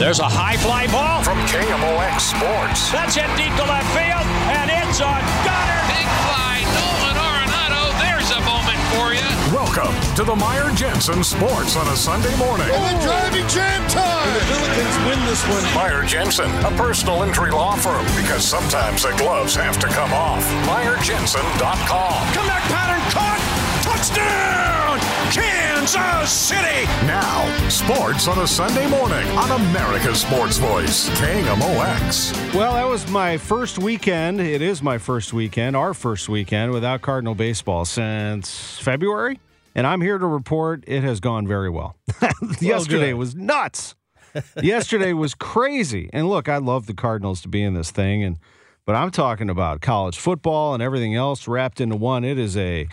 There's a high fly ball from KMOX Sports. That's hit deep to left field, and it's on Goddard. Big fly, Nolan Arenado. There's a moment for you. Welcome to the Meyer Jensen Sports on a Sunday morning. And the driving jam time. And the Billikens win this one. Meyer Jensen, a personal injury law firm, because sometimes the gloves have to come off. MeyerJensen.com. Comeback pattern caught. Touchdown, Kansas City. Now, sports on a Sunday morning on America's Sports Voice, KMOX. Well, that was my first weekend. It is my first weekend, our first weekend without Cardinal baseball since February. And I'm here to report it has gone very well. Yesterday was nuts. Yesterday was crazy. And look, I love the Cardinals to be in this thing and but I'm talking about college football and everything else wrapped into one. It is a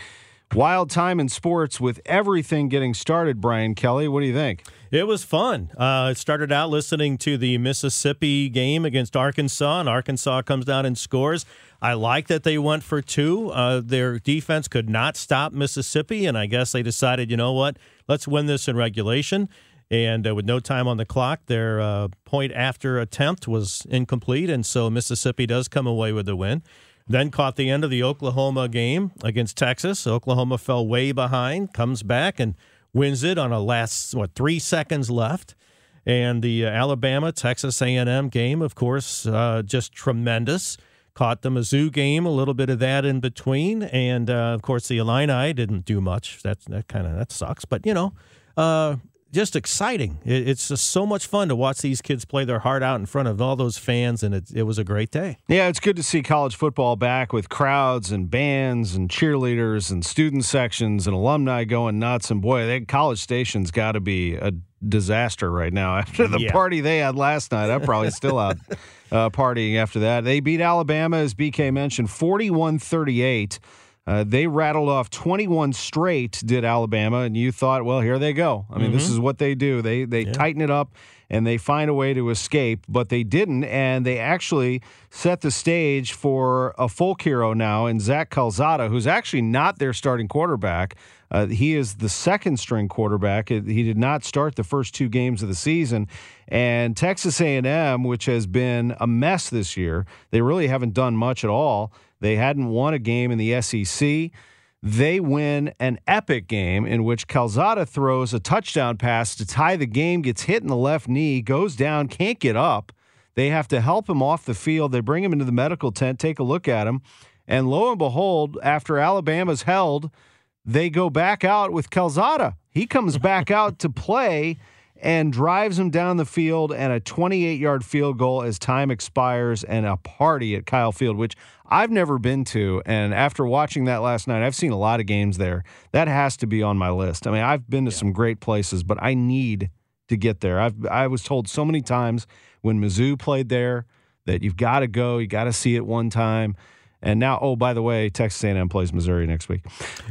wild time in sports with everything getting started. Brian Kelly, what do you think? It was fun. Uh, it started out listening to the Mississippi game against Arkansas, and Arkansas comes down and scores. I like that they went for two. Uh, their defense could not stop Mississippi, and I guess they decided, you know what, let's win this in regulation. And uh, with no time on the clock, their uh, point after attempt was incomplete, and so Mississippi does come away with the win. Then caught the end of the Oklahoma game against Texas. Oklahoma fell way behind, comes back and wins it on a last what three seconds left. And the uh, Alabama Texas A&M game, of course, uh, just tremendous. Caught the Mizzou game, a little bit of that in between, and uh, of course the Illini didn't do much. That that kind of that sucks, but you know, uh, just exciting. It, it's just so much fun to watch these kids play their heart out in front of all those fans, and it, it was a great day. Yeah, it's good to see college football back with crowds and bands and cheerleaders and student sections and alumni going nuts. And boy, that College Station's got to be a disaster right now after the Yeah. party they had last night. I'm probably still out uh, partying after that. They beat Alabama, as BK mentioned, 41 38. Uh, they rattled off 21 straight, did Alabama, and you thought, well, here they go. I mean, this is what they do. They they tighten it up and they find a way to escape, but they didn't, and they actually set the stage for a folk hero now in Zach Calzada, who's actually not their starting quarterback. Uh, he is the second string quarterback. He did not start the first two games of the season, and Texas A&M, which has been a mess this year, they really haven't done much at all. They hadn't won a game in the SEC. They win an epic game in which Calzada throws a touchdown pass to tie the game, gets hit in the left knee, goes down, can't get up. They have to help him off the field. They bring him into the medical tent, take a look at him. And lo and behold, after Alabama's held, they go back out with Calzada. He comes back out to play and drives him down the field and a 28 yard field goal as time expires and a party at Kyle Field, which I've never been to. And after watching that last night, I've seen a lot of games there. That has to be on my list. I mean, I've been to some great places, but I need to get there. I've I was told so many times when Mizzou played there that you've got to go, you got to see it one time. And now, oh, by the way, Texas A&M plays Missouri next week.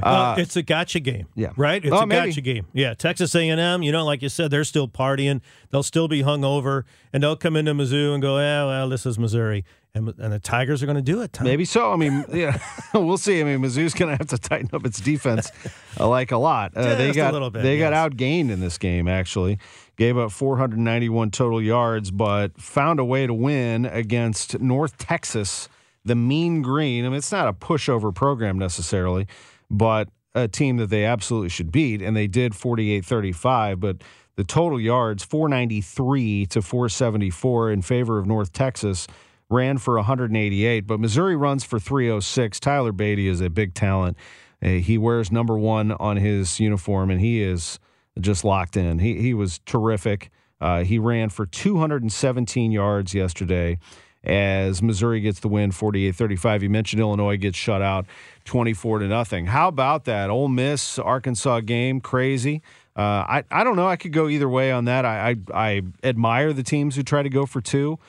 Uh, it's a gotcha game. Yeah. Right? It's Oh, a maybe. gotcha game. Yeah. Texas A&M, you know, like you said, they're still partying. They'll still be hungover, and they'll come into Mizzou and go, yeah, well, this is Missouri. And, and the Tigers are going to do it. Tom. Maybe so. I mean, yeah, we'll see. I mean, Mizzou's going to have to tighten up its defense uh, like a lot. Uh, they got little bit, they got outgained in this game. Actually, gave up 491 total yards, but found a way to win against North Texas, the Mean Green. I mean, it's not a pushover program necessarily, but a team that they absolutely should beat, and they did 48-35. But the total yards 493 to 474 in favor of North Texas ran for 188, but Missouri runs for 306. Tyler Badie is a big talent. Uh, he wears number one on his uniform, and he is just locked in. He he was terrific. Uh, he ran for 217 yards yesterday as Missouri gets the win 48-35. You mentioned Illinois gets shut out 24 to nothing. How about that Ole Miss Arkansas game? Crazy. Uh, I I don't know. I could go either way on that. I, I I admire the teams who try to go for two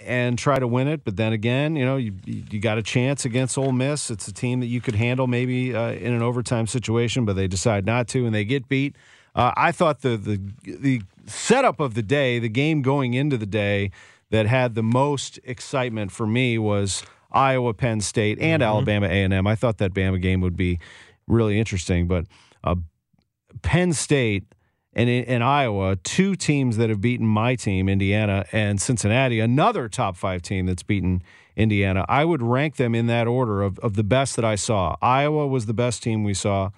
and try to win it. But then again, you know, you you got a chance against Ole Miss. It's a team that you could handle maybe uh, in an overtime situation, but they decide not to, and they get beat. Uh, I thought the the the setup of the day, the game going into the day that had the most excitement for me was Iowa, Penn State, and Alabama A and M. I thought that Bama game would be really interesting, but uh, Penn State and in Iowa, two teams that have beaten my team, Indiana, and Cincinnati, another top five team that's beaten Indiana. I would rank them in that order of, of the best that I saw. Iowa was the best team we saw,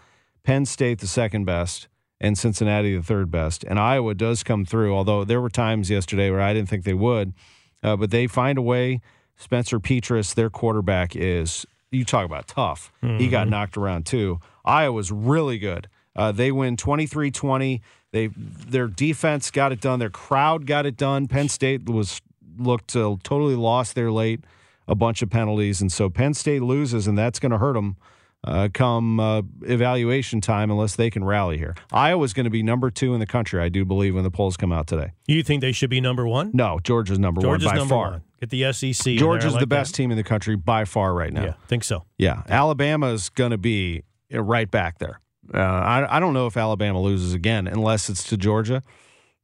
Penn State the second best, and Cincinnati the third best. And Iowa does come through, although there were times yesterday where I didn't think they would, uh, but they find a way. Spencer Petras, their quarterback, is you talk about tough. He got knocked around too. Iowa's really good. Uh, they win 23-20. They their defense got it done. Their crowd got it done. Penn State was looked uh, totally lost there late, a bunch of penalties, and so Penn State loses, and that's going to hurt them uh, come uh, evaluation time unless they can rally here. Iowa's going to be number two in the country, I do believe, when the polls come out today. You think they should be number one? No, Georgia's number Georgia's one by number far. one. Get the SEC. Georgia's. I the best that. team in the country by far right now. Yeah, think so. Yeah, Alabama's going to be uh, right back there. Uh, I, I don't know if Alabama loses again unless it's to Georgia.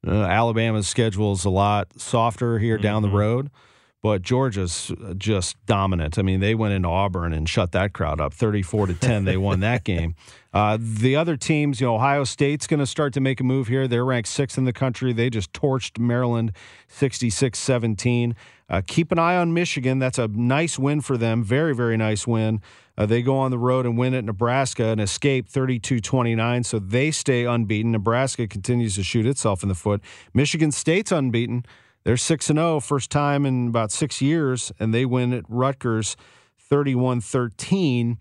Uh, Alabama's schedule is a lot softer here down the road, but Georgia's uh, just dominant. I mean, they went into Auburn and shut that crowd up, thirty-four to ten. They won that game. Uh, the other teams, you know, Ohio State's going to start to make a move here. They're ranked sixth in the country. They just torched Maryland 66 17. Uh, keep an eye on Michigan. That's a nice win for them. Very, very nice win. Uh, they go on the road and win at Nebraska and escape 32 29. So they stay unbeaten. Nebraska continues to shoot itself in the foot. Michigan State's unbeaten. They're 6 0, first time in about six years, and they win at Rutgers 31 13.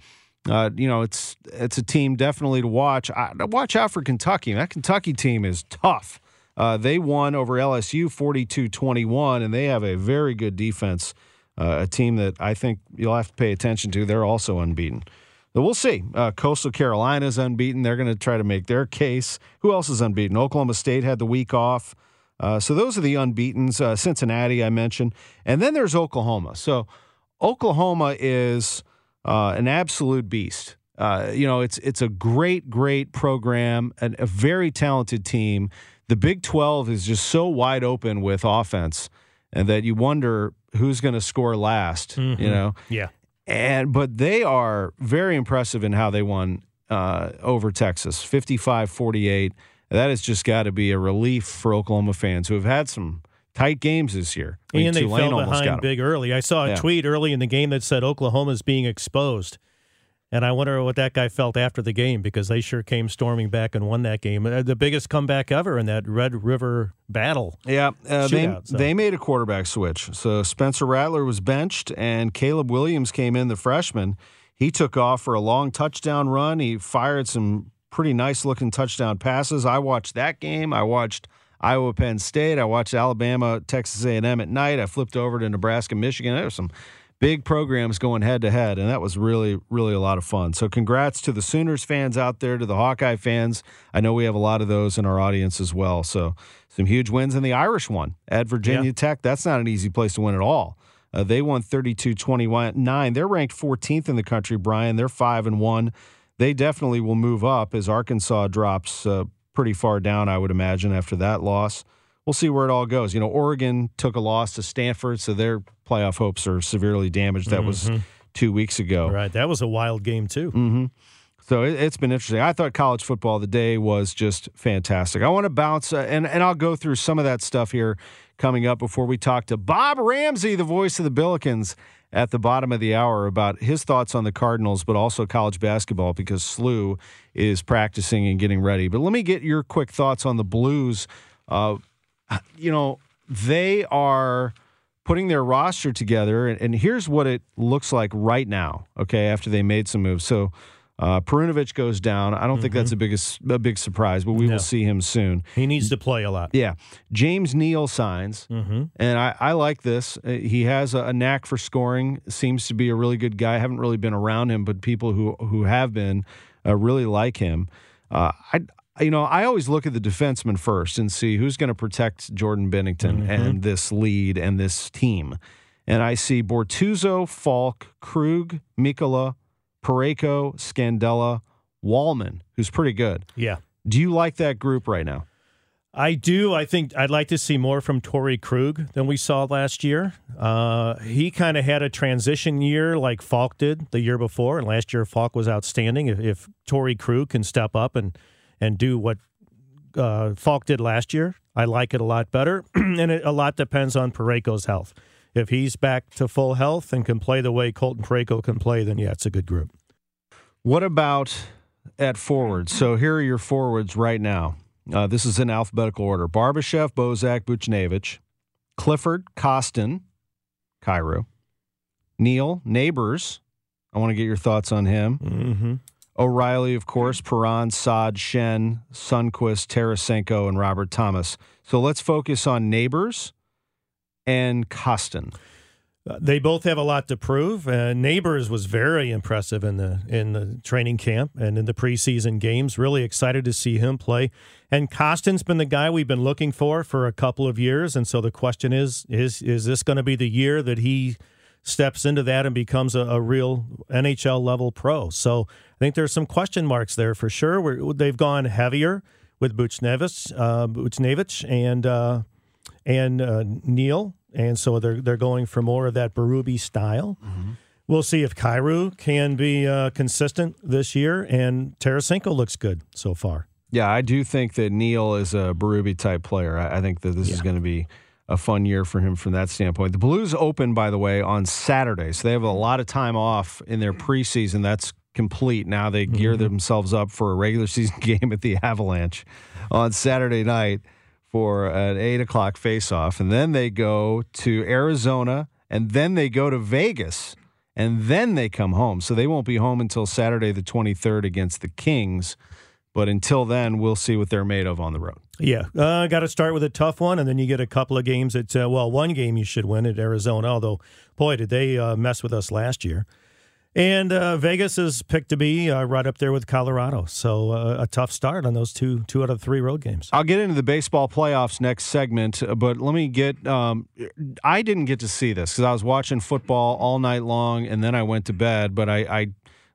Uh, you know, it's it's a team definitely to watch. I, watch out for Kentucky. That Kentucky team is tough. Uh, they won over LSU 42 21, and they have a very good defense. Uh, a team that I think you'll have to pay attention to. They're also unbeaten. But we'll see. Uh, Coastal Carolina's unbeaten. They're going to try to make their case. Who else is unbeaten? Oklahoma State had the week off. Uh, so those are the unbeatens. Uh, Cincinnati, I mentioned. And then there's Oklahoma. So Oklahoma is uh, an absolute beast. Uh, you know, it's it's a great, great program, and a very talented team. The Big 12 is just so wide open with offense, and that you wonder who's going to score last. You know, Yeah. and but they are very impressive in how they won uh, over Texas, 55-48. That has just got to be a relief for Oklahoma fans who have had some tight games this year. I mean, and they Tulane fell behind big early. I saw a Yeah. tweet early in the game that said Oklahoma's being exposed. And I wonder what that guy felt after the game because they sure came storming back and won that game. Uh, The biggest comeback ever in that Red River battle. Yeah, uh, they, so. they made a quarterback switch. So Spencer Rattler was benched, and Caleb Williams came in, the freshman. He took off for a long touchdown run. He fired some pretty nice looking touchdown passes. I watched that game. I watched Iowa Penn State. I watched Alabama Texas A&M at night. I flipped over to Nebraska Michigan. There were some big programs going head to head, and that was really, really a lot of fun. So, congrats to the Sooners fans out there, to the Hawkeye fans. I know we have a lot of those in our audience as well. So, some huge wins, and the Irish one at Virginia Yeah. Tech. That's not an easy place to win at all. Uh, they won 32 29. They're ranked 14th in the country, Brian. They're 5 and 1. They definitely will move up as Arkansas drops uh, pretty far down, I would imagine, after that loss. We'll see where it all goes. You know, Oregon took a loss to Stanford, so their playoff hopes are severely damaged. That was two weeks ago. Right. That was a wild game, too. Mm-hmm. So it, has been interesting. I thought college football the day was just fantastic. I want to bounce, uh, and, and I'll go through some of that stuff here coming up before we talk to Bob Ramsey, the voice of the Billikens, at the bottom of the hour about his thoughts on the Cardinals, but also college basketball because SLU is practicing and getting ready. But let me get your quick thoughts on the Blues. Uh, you know, they are putting their roster together, and, and here's what it looks like right now, okay, after they made some moves. So, uh, Perunovich goes down. I don't mm-hmm. think that's a big a big surprise, but we no. will see him soon. He needs to play a lot. Yeah, James Neal signs, mm-hmm. and I, I, like this. Uh, he has a, a, knack for scoring. Seems to be a really good guy. I haven't really been around him, but people who who have been uh, really like him. Uh, I you know I always look at the defenseman first and see who's going to protect Jordan Binnington mm-hmm. and this lead and this team. And I see Bortuzzo, Faulk, Krug, Mikkola, Parayko, Scandella, Walman, who's pretty good. Yeah. Do you like that group right now? I do. I think I'd like to see more from Torey Krug than we saw last year. Uh, he kind of had a transition year like Faulk did the year before, and last year Faulk was outstanding. If, if Torey Krug can step up and and do what uh, Faulk did last year, I like it a lot better. and it, a lot depends on Parayko's health if he's back to full health and can play the way Colton Parayko can play, then yeah, it's a good group. What about at forward? So here are your forwards right now. Uh, this is in alphabetical order: Barbashev, Bozak, Buchnevich, Clifford, Kostin, Kyrou, Neal, Neighbours. I want to get your thoughts on him. Mm-hmm. O'Reilly, of course, Perron, Saad, Shen, Sundqvist, Tarasenko, and Robert Thomas. So let's focus on Neighbours and Kostin. Uh, they both have a lot to prove. Uh, Neighbours was very impressive in the in the training camp and in the preseason games. Really excited to see him play. And Kostin's been the guy we've been looking for for a couple of years. And so the question is is is this going to be the year that he steps into that and becomes a, a real NHL level pro? So I think there's some question marks there for sure. We're, they've gone heavier with Buchnevich, uh, and uh, and uh, Neal and so they're they're going for more of that Berube style. Mm-hmm. We'll see if Kyrou can be uh, consistent this year, and Tarasenko looks good so far. Yeah, I do think that Neal is a Berube type player. I, I think that this yeah. is going to be a fun year for him from that standpoint. The Blues open, by the way, on Saturday, so they have a lot of time off in their preseason. That's complete now. They gear mm-hmm. themselves up for a regular season game at the Avalanche on Saturday night for an eight o'clock face-off, and then they go to Arizona, and then they go to Vegas, and then they come home. So they won't be home until Saturday the 23rd against the Kings. But until then, we'll see what they're made of on the road. Yeah, uh, got to start with a tough one, and then you get a couple of games at uh, well, one game you should win at Arizona. Although, boy, did they uh, mess with us last year. And uh, Vegas is picked to be uh, right up there with Colorado. So uh, a tough start on those two two out of three road games. I'll get into the baseball playoffs next segment, but let me get. Um, I didn't get to see this because I was watching football all night long, and then I went to bed. But I, I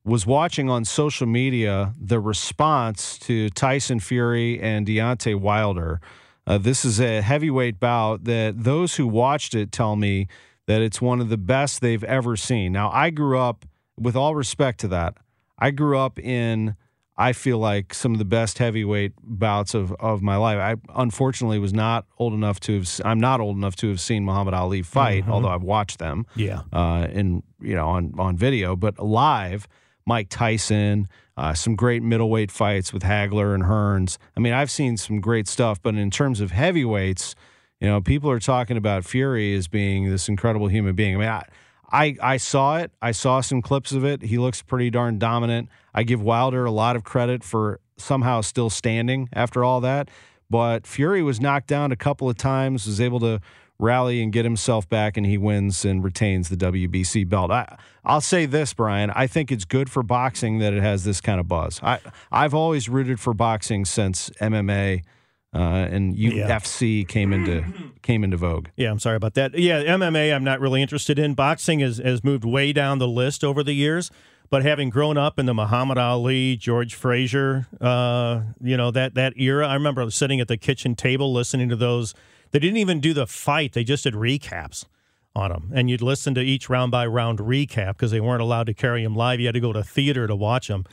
was watching on social media the response to Tyson Fury and Deontay Wilder. Uh, this is a heavyweight bout that those who watched it tell me that it's one of the best they've ever seen. Now, I grew up with all respect to that, I grew up in I feel like some of the best heavyweight bouts of, of my life. I unfortunately was not old enough to have. I'm not old enough to have seen Muhammad Ali fight, mm-hmm. although I've watched them. Yeah. Uh, in you know on on video, but live, Mike Tyson, uh, some great middleweight fights with Hagler and Hearns. I mean, I've seen some great stuff, but in terms of heavyweights, you know, people are talking about Fury as being this incredible human being. I mean, I, I, I saw it. I saw some clips of it. He looks pretty darn dominant. I give Wilder a lot of credit for somehow still standing after all that. But Fury was knocked down a couple of times, was able to rally and get himself back, and he wins and retains the WBC belt. I, I'll say this, Brian. I think it's good for boxing that it has this kind of buzz. I, I've always rooted for boxing since MMA uh, and UFC came into came into vogue. Yeah, I'm sorry about that. Yeah, MMA, I'm not really interested in. Boxing has, has moved way down the list over the years. But having grown up in the Muhammad Ali, George Frazier, uh, you know that that era, I remember sitting at the kitchen table listening to those. They didn't even do the fight; they just did recaps on them, and you'd listen to each round by round recap because they weren't allowed to carry them live. You had to go to theater to watch them.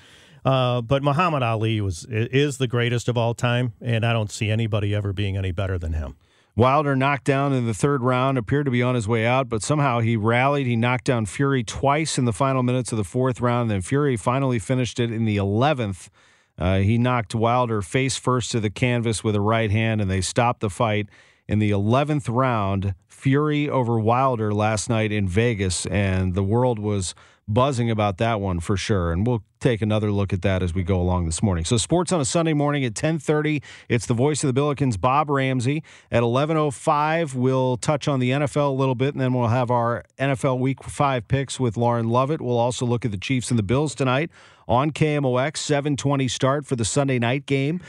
Uh, but Muhammad Ali was is the greatest of all time, and I don't see anybody ever being any better than him. Wilder knocked down in the third round, appeared to be on his way out, but somehow he rallied. He knocked down Fury twice in the final minutes of the fourth round. And then Fury finally finished it in the 11th. Uh, he knocked Wilder face first to the canvas with a right hand, and they stopped the fight in the 11th round. Fury over Wilder last night in Vegas, and the world was buzzing about that one for sure. And we'll take another look at that as we go along this morning. So sports on a Sunday morning at 10:30. It's the voice of the Billikens, Bob Ramsey. At 11:05, we'll touch on the NFL a little bit, and then we'll have our NFL Week Five picks with Lauren Lovett. We'll also look at the Chiefs and the Bills tonight on KMOX. 7:20 start for the Sunday night game.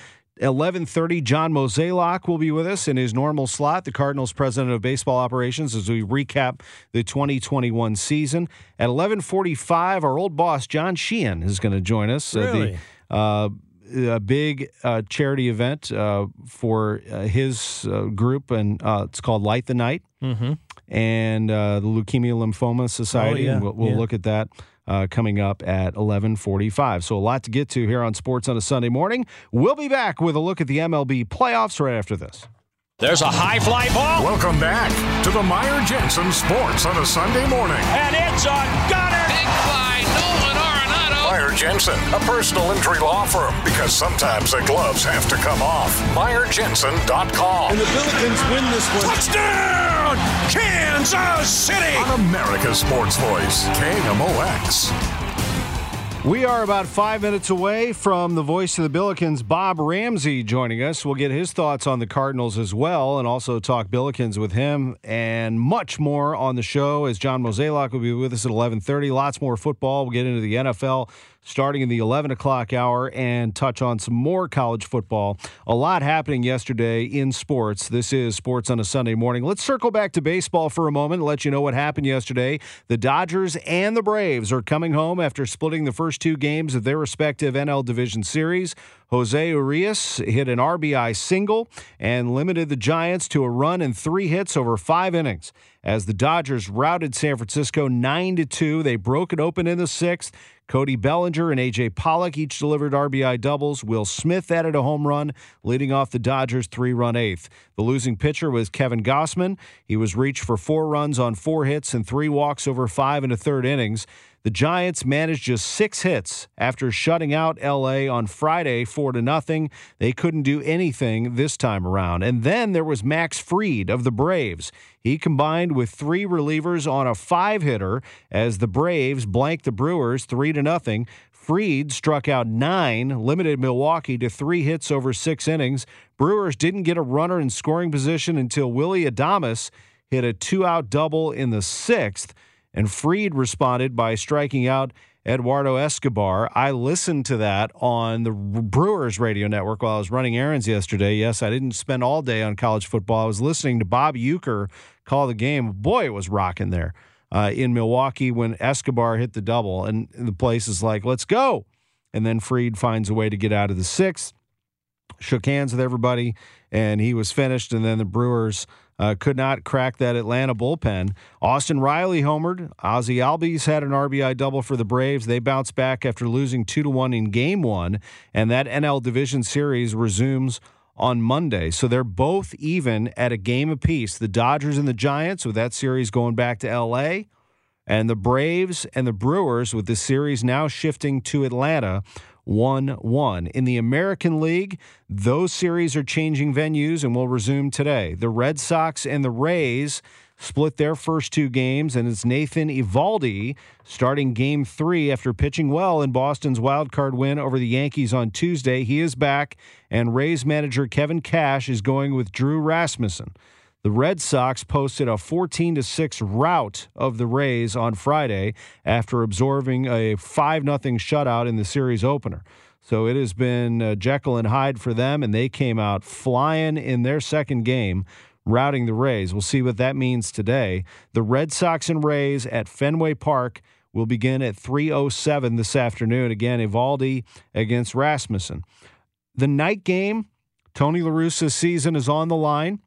11:30 John Mozeliak will be with us in his normal slot the Cardinals president of baseball operations as we recap the 2021 season at 11:45 our old boss John Sheehan is going to join us really? uh, the uh, a big uh, charity event uh, for uh, his uh, group and it's called Light the Night mm-hmm. and the Leukemia Lymphoma Society oh, yeah. we'll, we'll yeah. look at that uh, coming up at 11:45. So a lot to get to here on Sports on a Sunday morning. We'll be back with a look at the MLB playoffs right after this. There's a high fly ball. Welcome back to the Meyer Jensen Sports on a Sunday morning. And it's a gunner. Big fly, Nolan Arenado. Meyer Jensen, a personal injury law firm, because sometimes the gloves have to come off. MeyerJensen.com. And the Billikens win this one. Touchdown! Kansas City! On America's Sports Voice, KMOX. We are about five minutes away from the voice of the Billikens, Bob Ramsey, joining us. We'll get his thoughts on the Cardinals as well, and also talk Billikens with him, and much more on the show. As John Mozeliak will be with us at eleven thirty. Lots more football. We'll get into the NFL starting in the 11 o'clock hour and touch on some more college football. A lot happening yesterday in sports. This is Sports on a Sunday morning. Let's circle back to baseball for a moment and let you know what happened yesterday. The Dodgers and the Braves are coming home after splitting the first two games of their respective NL Division Series. Jose Urias hit an RBI single and limited the Giants to a run and three hits over five innings. As the Dodgers routed San Francisco 9 to 2, they broke it open in the sixth. Cody Bellinger and AJ Pollock each delivered RBI doubles. Will Smith added a home run, leading off the Dodgers' three run eighth. The losing pitcher was Kevin Gausman. He was reached for four runs on four hits and three walks over five and a third innings. The Giants managed just six hits after shutting out LA on Friday 4 to nothing. They couldn't do anything this time around. And then there was Max Fried of the Braves. He combined with three relievers on a five-hitter as the Braves blanked the Brewers 3 to nothing. Fried struck out 9, limited Milwaukee to 3 hits over 6 innings. Brewers didn't get a runner in scoring position until Willy Adames hit a two-out double in the 6th and Fried responded by striking out Eduardo Escobar. I listened to that on the Brewers radio network while I was running errands yesterday. Yes, I didn't spend all day on college football. I was listening to Bob Uecker call the game. Boy, it was rocking there uh, in Milwaukee when Escobar hit the double, and the place is like, let's go. And then Fried finds a way to get out of the sixth, shook hands with everybody, and he was finished. And then the Brewers uh, could not crack that Atlanta bullpen. Austin Riley homered. Ozzy Albies had an RBI double for the Braves. They bounced back after losing two to one in Game One, and that NL Division Series resumes on Monday. So they're both even at a game apiece. The Dodgers and the Giants, with that series going back to L.A., and the Braves and the Brewers, with the series now shifting to Atlanta. 1 1. In the American League, those series are changing venues and will resume today. The Red Sox and the Rays split their first two games, and it's Nathan Eovaldi starting game three after pitching well in Boston's wildcard win over the Yankees on Tuesday. He is back, and Rays manager Kevin Cash is going with Drew Rasmussen. The Red Sox posted a 14 to 6 rout of the Rays on Friday after absorbing a 5 0 shutout in the series opener. So it has been uh, Jekyll and Hyde for them, and they came out flying in their second game, routing the Rays. We'll see what that means today. The Red Sox and Rays at Fenway Park will begin at 3:07 this afternoon. Again, Eovaldi against Rasmussen. The night game, Tony La Russa's season is on the line.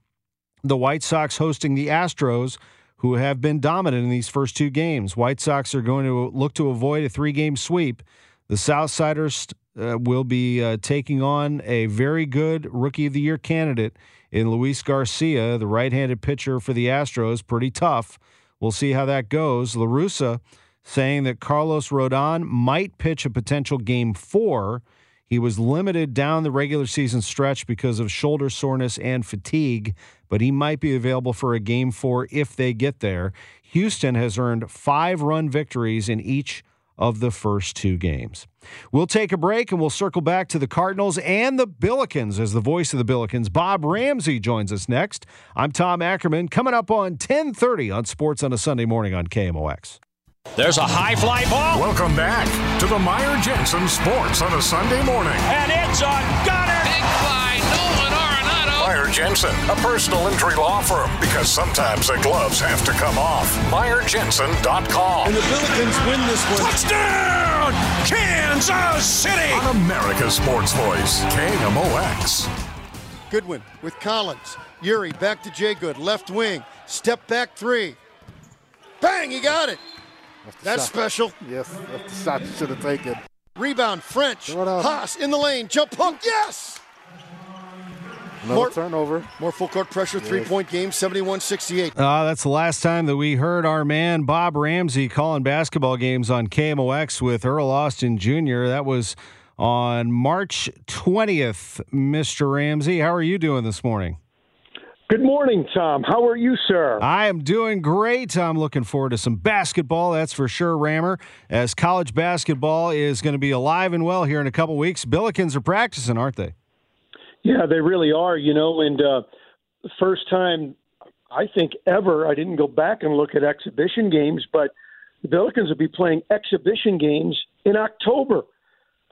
The White Sox hosting the Astros who have been dominant in these first two games. White Sox are going to look to avoid a three game sweep. The Southsiders uh, will be uh, taking on a very good Rookie of the Year candidate in Luis Garcia, the right handed pitcher for the Astros. Pretty tough. We'll see how that goes. La Russa saying that Carlos Rodon might pitch a potential game four. He was limited down the regular season stretch because of shoulder soreness and fatigue, but he might be available for a game four if they get there. Houston has earned five run victories in each of the first two games. We'll take a break and we'll circle back to the Cardinals and the Billikens as the voice of the Billikens. Bob Ramsey joins us next. I'm Tom Ackerman coming up on 1030 on Sports on a Sunday morning on KMOX. There's a high fly ball. Welcome back to the Meyer Jensen Sports on a Sunday morning. And it's a gunner. Big fly, Nolan Arenado. Meyer Jensen, a personal injury law firm, because sometimes the gloves have to come off. MeyerJensen.com. And the Billikens win this one. Touchdown! Kansas City! On America's Sports Voice, KMOX. Goodwin with Collins. Yuri back to Jay Good, left wing. Step back three. Bang, he got it. That's special. Yes, that's the shot you should have taken. Rebound, French. Throw it out. Haas in the lane. Jump hook. Yes! Another More- turnover. More full court pressure, three point game, 71 68. Uh, that's the last time that we heard our man Bob Ramsey calling basketball games on KMOX with Earl Austin Jr. That was on March 20th. Mr. Ramsey, how are you doing this morning? Good morning, Tom. How are you, sir? I am doing great. I'm looking forward to some basketball, that's for sure, Rammer. As college basketball is going to be alive and well here in a couple weeks. Billikens are practicing, aren't they? Yeah, they really are, you know, and uh first time I think ever I didn't go back and look at exhibition games, but the Billikens will be playing exhibition games in October.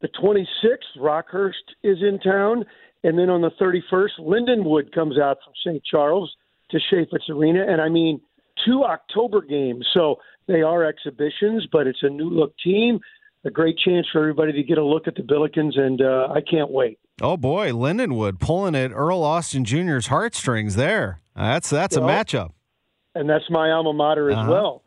The 26th, Rockhurst is in town, and then on the 31st, Lindenwood comes out from St. Charles to Chaifetz Arena, and I mean two October games. So they are exhibitions, but it's a new look team. A great chance for everybody to get a look at the Billikens, and uh, I can't wait. Oh boy, Lindenwood pulling at Earl Austin Jr.'s heartstrings there. That's that's Well, a matchup. and that's my alma mater as Uh-huh. well.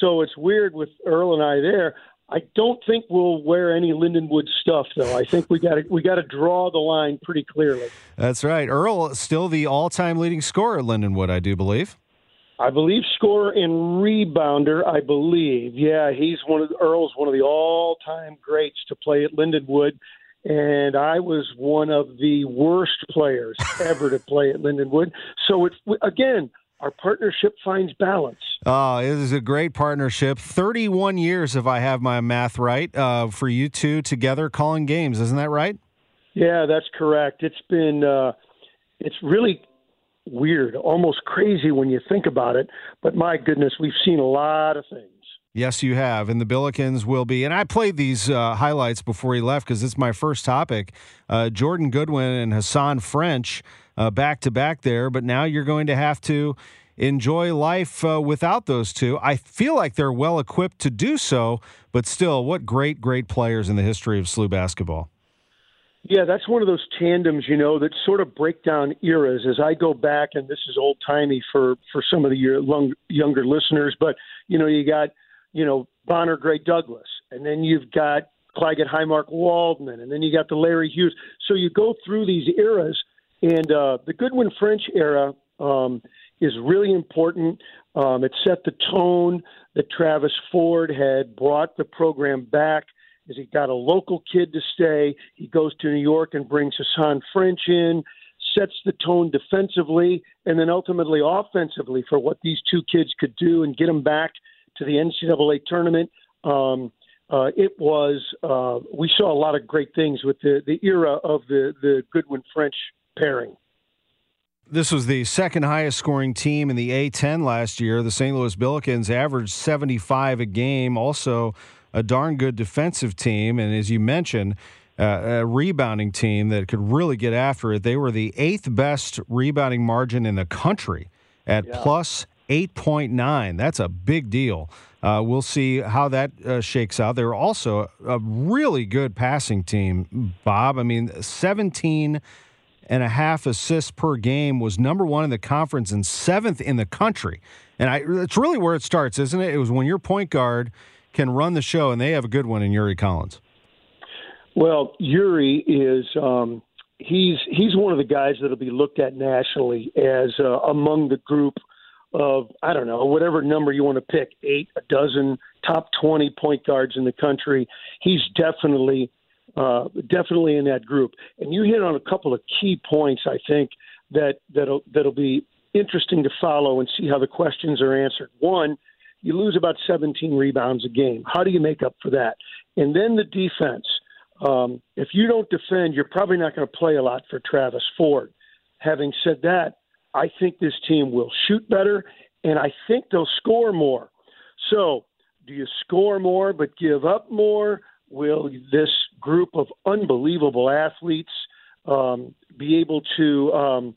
So it's weird with Earl and I there. I don't think we'll wear any Lindenwood stuff, though. I think we got to we got to draw the line pretty clearly. That's right. Earl still the all-time leading scorer at Lindenwood, I do believe. I believe scorer and rebounder. I believe, yeah, he's one of Earl's one of the all-time greats to play at Lindenwood, and I was one of the worst players ever to play at Lindenwood. So it again, our partnership finds balance. Oh, it is a great partnership. 31 years, if I have my math right, uh, for you two together calling games. Isn't that right? Yeah, that's correct. It's been uh, it's really weird, almost crazy when you think about it. But my goodness, we've seen a lot of things. Yes, you have. And the Billikens will be. And I played these uh, highlights before he left because it's my first topic. Uh, Jordan Goodwin and Hasahn French uh, back to back there. But now you're going to have to enjoy life uh, without those two. I feel like they're well equipped to do so. But still, what great, great players in the history of SLU basketball. Yeah, that's one of those tandems, you know, that sort of break down eras. As I go back, and this is old timey for for some of the your long, younger listeners, but you know, you got you know Bonner Gray Douglas, and then you've got Claggett Highmark Waldman, and then you got the Larry Hughes. So you go through these eras, and uh, the Goodwin French era um, is really important. Um, it set the tone that Travis Ford had brought the program back is he got a local kid to stay. He goes to New York and brings Hasahn French in, sets the tone defensively and then ultimately offensively for what these two kids could do and get them back to the NCAA tournament. Um, uh, it was uh, we saw a lot of great things with the the era of the the Goodwin French pairing. This was the second highest scoring team in the A10 last year. The St. Louis Billikens averaged 75 a game. Also, a darn good defensive team. And as you mentioned, uh, a rebounding team that could really get after it. They were the eighth best rebounding margin in the country at Yeah. plus 8.9. That's a big deal. Uh, we'll see how that uh, shakes out. They were also a really good passing team, Bob. I mean, 17 and a half assists per game was number one in the conference and seventh in the country. And I, it's really where it starts, isn't it? It was when your point guard can run the show, and they have a good one in Yuri Collins. Well, Yuri is um, he's he's one of the guys that'll be looked at nationally as uh, among the group of I don't know whatever number you want to pick eight a dozen top twenty point guards in the country. He's definitely uh, definitely in that group. And you hit on a couple of key points I think that that'll that'll be interesting to follow and see how the questions are answered. One, you lose about 17 rebounds a game. How do you make up for that? And then the defense. Um, if you don't defend, you're probably not going to play a lot for Travis Ford. Having said that, I think this team will shoot better, and I think they'll score more. So, do you score more but give up more? Will this group of unbelievable athletes um, be able to um,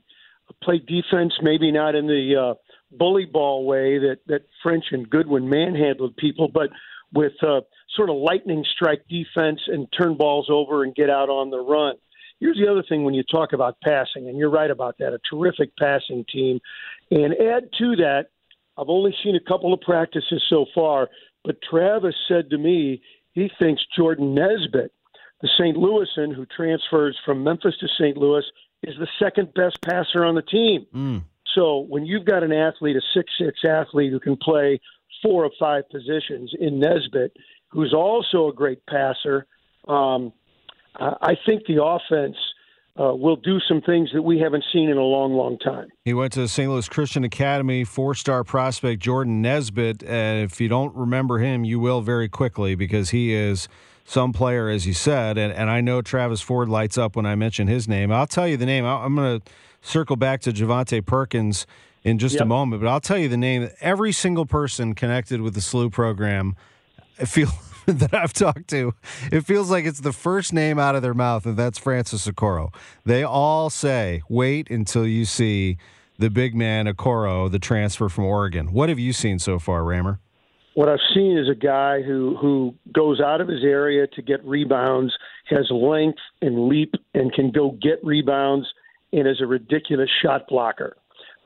play defense? Maybe not in the uh, bully ball way that that French and Goodwin manhandled people, but with uh, sort of lightning strike defense and turn balls over and get out on the run. Here's the other thing when you talk about passing, and you're right about that a terrific passing team. And add to that, I've only seen a couple of practices so far, but Travis said to me he thinks Jordan Nesbitt, the St. Louisan who transfers from Memphis to St. Louis, is the second best passer on the team. Mm. So when you've got an athlete, a six six athlete who can play four or five positions in Nesbitt, who's also a great passer, um, I think the offense uh, will do some things that we haven't seen in a long, long time. He went to St. Louis Christian Academy, four star prospect Jordan Nesbitt. If you don't remember him, you will very quickly because he is some player, as you said. And, and I know Travis Ford lights up when I mention his name. I'll tell you the name. I- I'm going to circle back to Javonte Perkins in just a moment, but I'll tell you the name every single person connected with the SLU program I feel that I've talked to, it feels like it's the first name out of their mouth, and that's Francis Okoro. They all say, wait until you see the big man Okoro, the transfer from Oregon. What have you seen so far, Rammer? What I've seen is a guy who who goes out of his area to get rebounds, has length and leap, and can go get rebounds, and is a ridiculous shot blocker.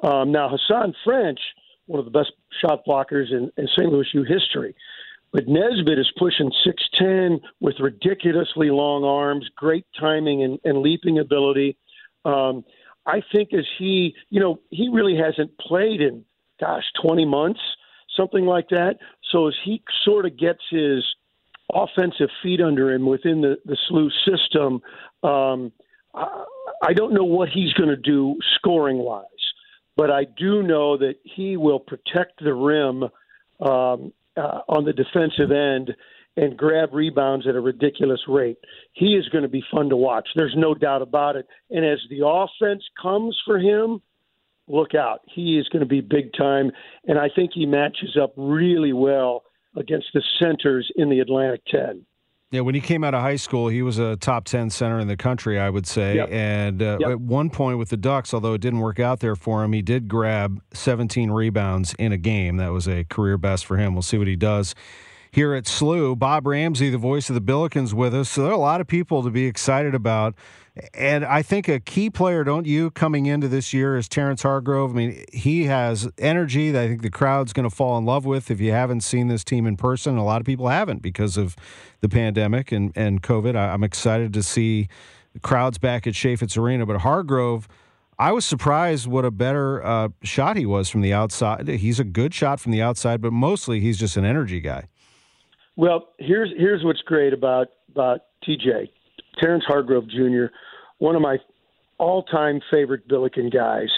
Um, now Hasahn French, one of the best shot blockers in, in St. Louis U history, but Nesbitt is pushing six ten with ridiculously long arms, great timing and, and leaping ability. Um, I think as he, you know, he really hasn't played in, gosh, twenty months something like that. So as he sort of gets his offensive feet under him within the, the SLU system, um, I, I don't know what he's going to do scoring wise, but I do know that he will protect the rim um, uh, on the defensive end and grab rebounds at a ridiculous rate. He is going to be fun to watch. There's no doubt about it. And as the offense comes for him, look out. He is going to be big time, and I think he matches up really well against the centers in the Atlantic 10. Yeah, when he came out of high school, he was a top 10 center in the country, I would say. Yep. And uh, Yep. at one point with the Ducks, although it didn't work out there for him, he did grab 17 rebounds in a game. That was a career best for him. We'll see what he does here at SLU. Bob Ramsey, the voice of the Billikens, with us. So there are a lot of people to be excited about. And I think a key player, don't you, coming into this year is Terrence Hargrove. I mean, he has energy that I think the crowd's going to fall in love with. If you haven't seen this team in person, a lot of people haven't because of the pandemic and, and COVID. I, I'm excited to see the crowds back at Chaifetz Arena. But Hargrove, I was surprised what a better uh, shot he was from the outside. He's a good shot from the outside, but mostly he's just an energy guy. Well, here's here's what's great about about TJ, Terrence Hargrove Jr., one of my all-time favorite Billiken guys.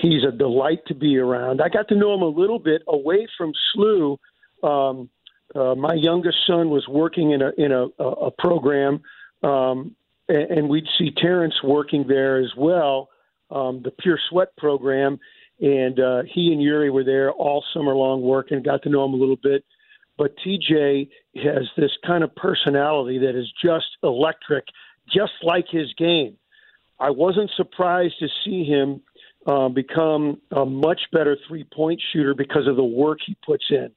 He's a delight to be around. I got to know him a little bit away from SLU. Um, uh, my youngest son was working in a in a, a a program, um, and, and we'd see Terrence working there as well, um, the Pure Sweat program. And uh, he and Yuri were there all summer long working. Got to know him a little bit but TJ has this kind of personality that is just electric just like his game. I wasn't surprised to see him uh, become a much better three point shooter because of the work he puts in.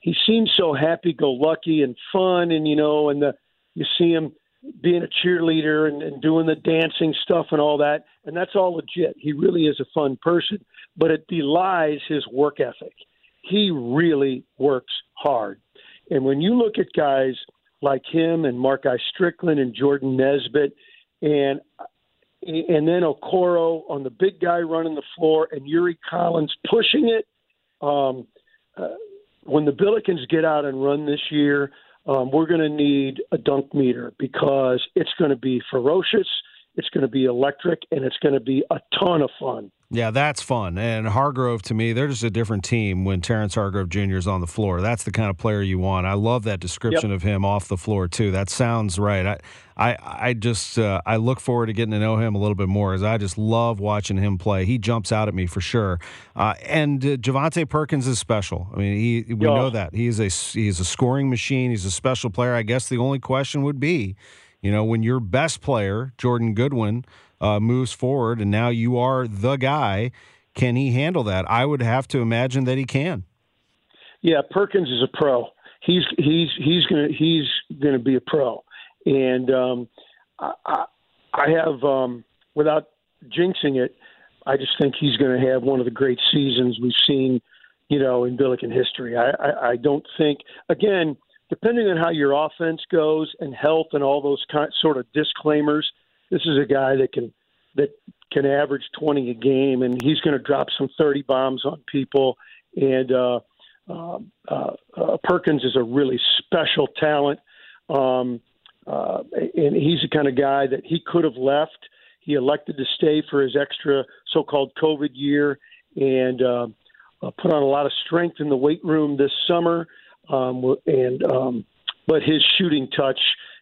He seems so happy go lucky and fun, and you know, and the you see him being a cheerleader and, and doing the dancing stuff and all that, and that's all legit. He really is a fun person, but it belies his work ethic. He really works hard, and when you look at guys like him and Mark I. Strickland and Jordan Nesbitt, and and then Okoro on the big guy running the floor, and Yuri Collins pushing it. Um, uh, when the Billikens get out and run this year, um, we're going to need a dunk meter because it's going to be ferocious, it's going to be electric, and it's going to be a ton of fun. Yeah, that's fun. And Hargrove, to me, they're just a different team when Terrence Hargrove Jr. is on the floor. That's the kind of player you want. I love that description yep. of him off the floor too. That sounds right. I, I, I just uh, I look forward to getting to know him a little bit more, as I just love watching him play. He jumps out at me for sure. Uh, and uh, Javonte Perkins is special. I mean, he we know that he is a he's a scoring machine. He's a special player. I guess the only question would be, you know, when your best player Jordan Goodwin uh, moves forward, and now you are the guy. Can he handle that? I would have to imagine that he can. Yeah, Perkins is a pro. He's he's he's gonna he's gonna be a pro, and um, I, I have um, without jinxing it, I just think he's going to have one of the great seasons we've seen, you know, in Billiken history. I, I, I don't think again, depending on how your offense goes and health and all those kind, sort of disclaimers, this is a guy that can that can average 20 a game, and he's going to drop some 30 bombs on people. And uh, uh, uh, uh, Perkins is a really special talent, um, uh, and he's the kind of guy that he could have left. He elected to stay for his extra so-called COVID year, and uh, uh, put on a lot of strength in the weight room this summer. Um, and um, but his shooting touch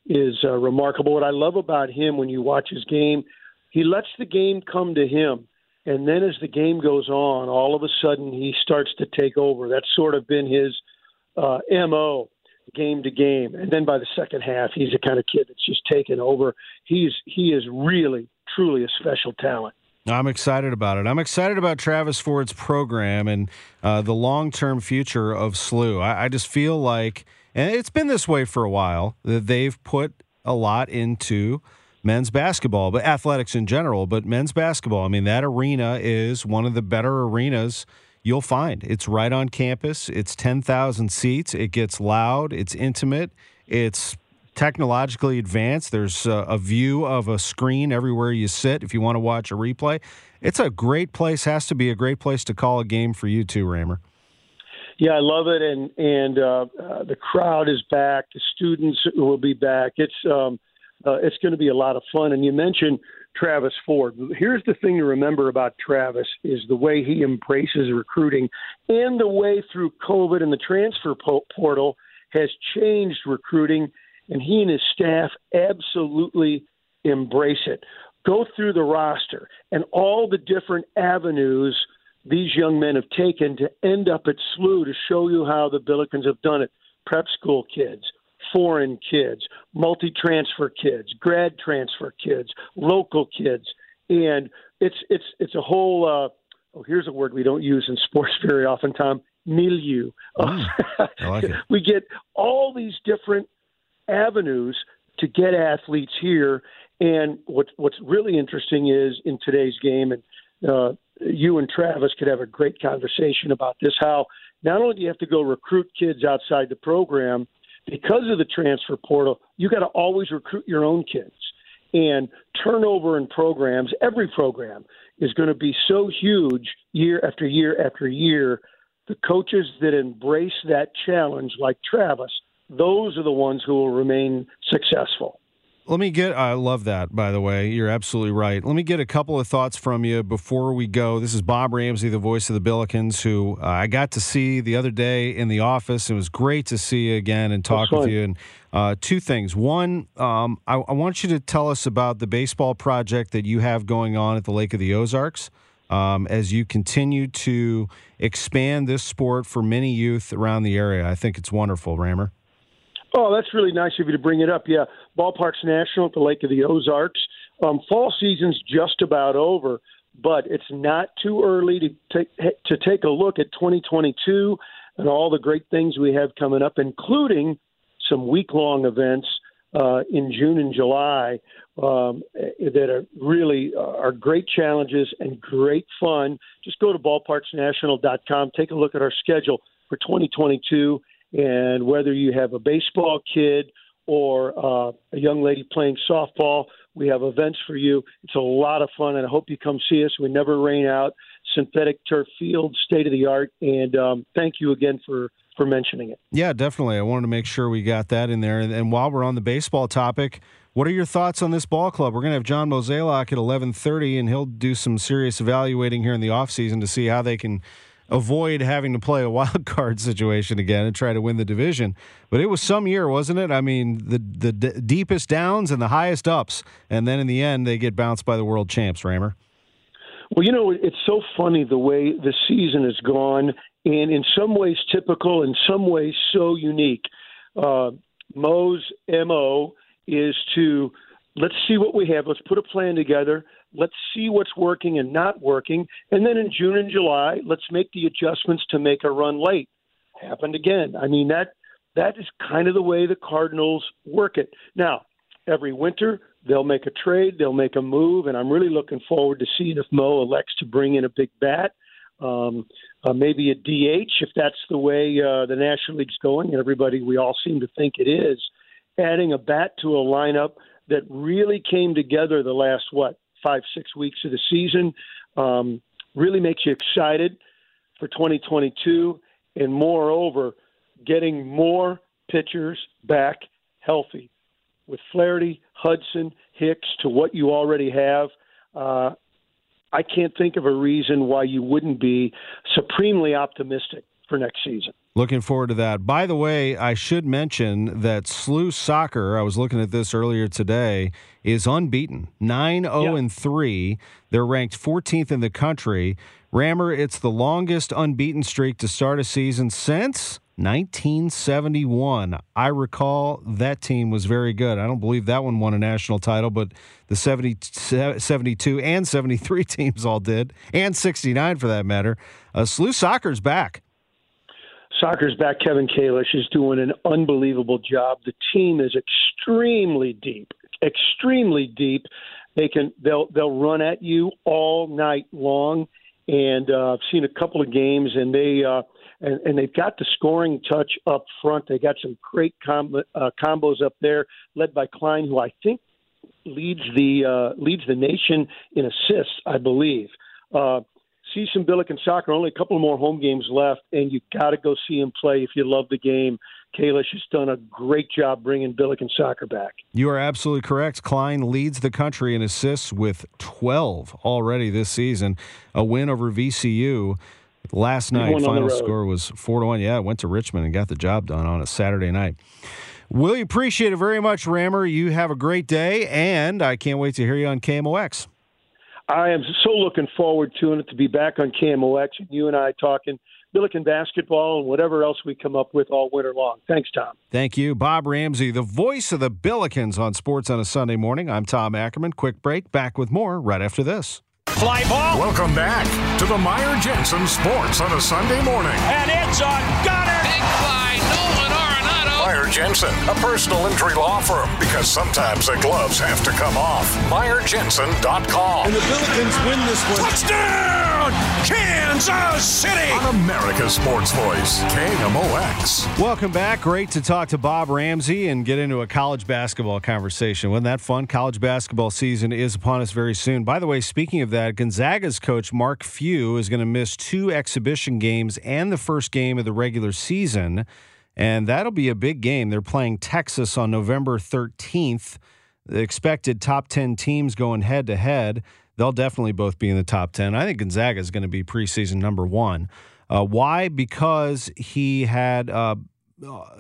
is uh, remarkable. What I love about him when you watch his game, he lets the game come to him. And then as the game goes on, all of a sudden he starts to take over. That's sort of been his uh, MO game to game. And then by the second half, he's the kind of kid that's just taken over. He's he is really, truly a special talent. I'm excited about it. I'm excited about Travis Ford's program and uh, the long term future of SLU. I, I, just feel like, and it's been this way for a while, that they've put a lot into men's basketball, but athletics in general, but men's basketball. I mean, that arena is one of the better arenas you'll find. It's right on campus, it's 10,000 seats, it gets loud, it's intimate, it's technologically advanced. There's a, a, view of a screen everywhere you sit if you want to watch a replay. It's a great place, has to be a great place to call a game for you too, Rammer. Yeah, I love it, and and uh, uh, the crowd is back. The students will be back. It's um, uh, it's going to be a lot of fun. And you mentioned Travis Ford. Here's the thing to remember about Travis is the way he embraces recruiting, and the way through COVID and the transfer portal has changed recruiting and he and his staff absolutely embrace it. Go through the roster and all the different avenues these young men have taken to end up at SLU to show you how the Billikens have done it. Prep school kids, foreign kids, multi transfer kids, grad transfer kids, local kids, and it's it's it's a whole. Uh, oh, here's a word we don't use in sports very often, Tom. Milieu. Mm, I like it. we get all these different avenues to get athletes here. And what, what's really interesting is in today's game, and uh, you and Travis could have a great conversation about this how not only do you have to go recruit kids outside the program, because of the transfer portal, you got to always recruit your own kids. And turnover in programs, every program, is going to be so huge year after year after year. The coaches that embrace that challenge, like Travis, those are the ones who will remain successful. Let me get, I love that, by the way. You're absolutely right. Let me get a couple of thoughts from you before we go. This is Bob Ramsey, the voice of the Billikens, who uh, I got to see the other day in the office. It was great to see you again and talk with you. And uh, two things. One, um, I, I, want you to tell us about the baseball project that you have going on at the Lake of the Ozarks um, as you continue to expand this sport for many youth around the area. I think it's wonderful, Rammer. Oh, that's really nice of you to bring it up. Yeah, Ballparks National at the Lake of the Ozarks. Um, fall season's just about over, but it's not too early to take to take a look at 2022 and all the great things we have coming up, including some week long events uh, in June and July um, that are really uh, are great challenges and great fun. Just go to ballparksnational.com, take a look at our schedule for 2022, and whether you have a baseball kid or uh, a young lady playing softball, we have events for you. It's a lot of fun, and I hope you come see us. We never rain out. Synthetic turf field, state of the art, and um, thank you again for for mentioning it. Yeah, definitely. I wanted to make sure we got that in there. And, and while we're on the baseball topic, what are your thoughts on this ball club? We're going to have John Mozeliak at 11:30, and he'll do some serious evaluating here in the offseason to see how they can avoid having to play a wild card situation again and try to win the division. But it was some year, wasn't it? I mean, the the d- deepest downs and the highest ups, and then in the end, they get bounced by the world champs. Rammer. Well, you know, it's so funny the way the season has gone, and in some ways typical, in some ways so unique. Uh, Mo's mo is to let's see what we have. Let's put a plan together. Let's see what's working and not working. And then in June and July, let's make the adjustments to make a run late. Happened again. I mean that that is kind of the way the Cardinals work it. Now, every winter they'll make a trade, they'll make a move, and I'm really looking forward to seeing if Mo elects to bring in a big bat, um, uh, maybe a DH if that's the way uh, the National League's going, and everybody we all seem to think it is. Adding a bat to a lineup that really came together the last what five six weeks of the season um, really makes you excited for 2022, and moreover, getting more pitchers back healthy with Flaherty, Hudson, Hicks to what you already have, uh, I can't think of a reason why you wouldn't be supremely optimistic for next season. Looking forward to that. By the way, I should mention that SLU Soccer, I was looking at this earlier today, is unbeaten 9 0 and 3. They're ranked 14th in the country. Rammer, it's the longest unbeaten streak to start a season since 1971. I recall that team was very good. I don't believe that one won a national title, but the 70, 72 and 73 teams all did, and 69 for that matter. Uh, SLU Soccer's back. Soccer's back. Kevin Kalish is doing an unbelievable job. The team is extremely deep, extremely deep. They can they'll they'll run at you all night long, and uh, I've seen a couple of games, and they. Uh, and, and they've got the scoring touch up front. They got some great com- uh, combos up there, led by Klein, who I think leads the uh, leads the nation in assists, I believe. Uh, see some Billiken soccer. Only a couple more home games left, and you got to go see him play if you love the game. Kalish has done a great job bringing Billiken soccer back. You are absolutely correct. Klein leads the country in assists with 12 already this season. A win over VCU. Last night, final score was four to one. Yeah, went to Richmond and got the job done on a Saturday night. We appreciate it very much, Rammer. You have a great day, and I can't wait to hear you on KMOX. I am so looking forward to it to be back on KMOX and you and I talking Billiken basketball and whatever else we come up with all winter long. Thanks, Tom. Thank you. Bob Ramsey, the voice of the Billikens on Sports on a Sunday morning. I'm Tom Ackerman. Quick break. Back with more right after this. Fly ball. Welcome back to the Meyer Jensen Sports on a Sunday morning. And it's a gunner. Big fly, Nolan Arenado. Meyer Jensen, a personal injury law firm, because sometimes the gloves have to come off. MeyerJensen.com. And the Billikens win this one. Touchdown, Kansas City. On America's Sports Voice, KMOX. Welcome back. Great to talk to Bob Ramsey and get into a college basketball conversation. Wasn't that fun? College basketball season is upon us very soon. By the way, speaking of that, Gonzaga's coach Mark Few is going to miss two exhibition games and the first game of the regular season. And that'll be a big game. They're playing Texas on November 13th. The expected top 10 teams going head to head. They'll definitely both be in the top 10. I think Gonzaga is going to be preseason number one. Uh, why? Because he had uh,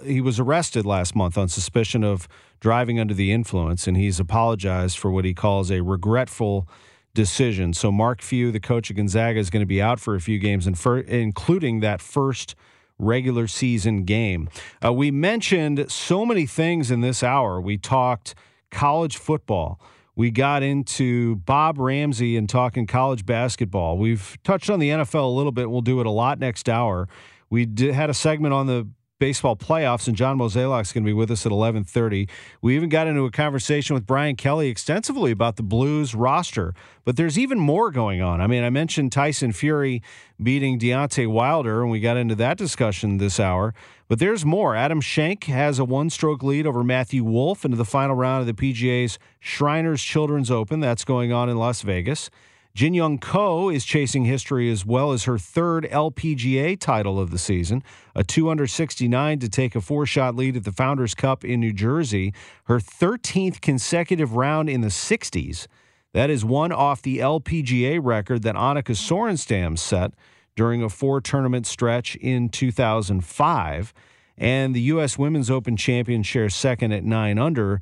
he was arrested last month on suspicion of driving under the influence, and he's apologized for what he calls a regretful decision. So Mark Few, the coach of Gonzaga, is going to be out for a few games, including that first regular season game. Uh, we mentioned so many things in this hour. We talked college football. We got into Bob Ramsey and talking college basketball. We've touched on the NFL a little bit. We'll do it a lot next hour. We did, had a segment on the baseball playoffs, and John Mozeliak's going to be with us at 11:30. We even got into a conversation with Brian Kelly extensively about the Blues roster, but there's even more going on. I mean, I mentioned Tyson Fury beating Deontay Wilder, and we got into that discussion this hour. But there's more. Adam Schenk has a one-stroke lead over Matthew Wolff into the final round of the PGA's Shriners Children's Open. That's going on in Las Vegas. Jin Young Ko is chasing history as well as her third LPGA title of the season, a 269 to take a four shot lead at the Founders Cup in New Jersey, her 13th consecutive round in the 60s. That is one off the LPGA record that Annika Sorenstam set during a four tournament stretch in 2005. And the U.S. Women's Open champion shares second at nine under.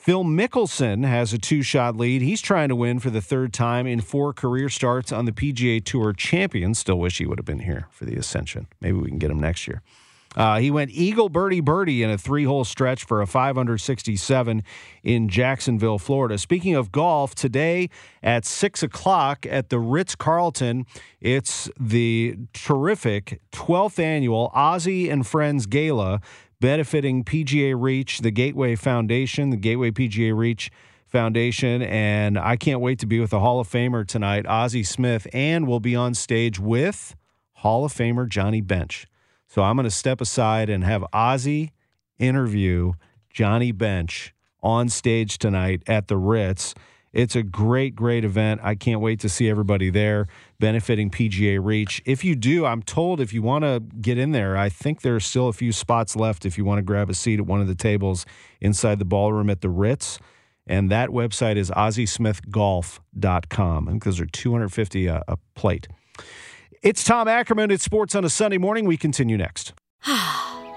Phil Mickelson has a two shot lead. He's trying to win for the third time in four career starts on the PGA Tour champion. Still wish he would have been here for the Ascension. Maybe we can get him next year. Uh, he went eagle birdie birdie in a three hole stretch for a 567 in Jacksonville, Florida. Speaking of golf, today at 6 o'clock at the Ritz Carlton, it's the terrific 12th annual Ozzie and Friends Gala benefiting PGA Reach, the Gateway Foundation, the Gateway PGA Reach Foundation. And I can't wait to be with the Hall of Famer tonight, Ozzie Smith, and we'll be on stage with Hall of Famer Johnny Bench. So I'm going to step aside and have Ozzie interview Johnny Bench on stage tonight at the Ritz. It's a great, great event. I can't wait to see everybody there benefiting PGA Reach. If you do, I'm told if you want to get in there, I think there are still a few spots left if you want to grab a seat at one of the tables inside the ballroom at the Ritz. And that website is OzzieSmithGolf.com. I think those are 250 a, uh, a plate. It's Tom Ackerman. It's Sports on a Sunday morning. We continue next.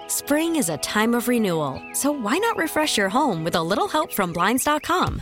Spring is a time of renewal, so why not refresh your home with a little help from Blinds.com?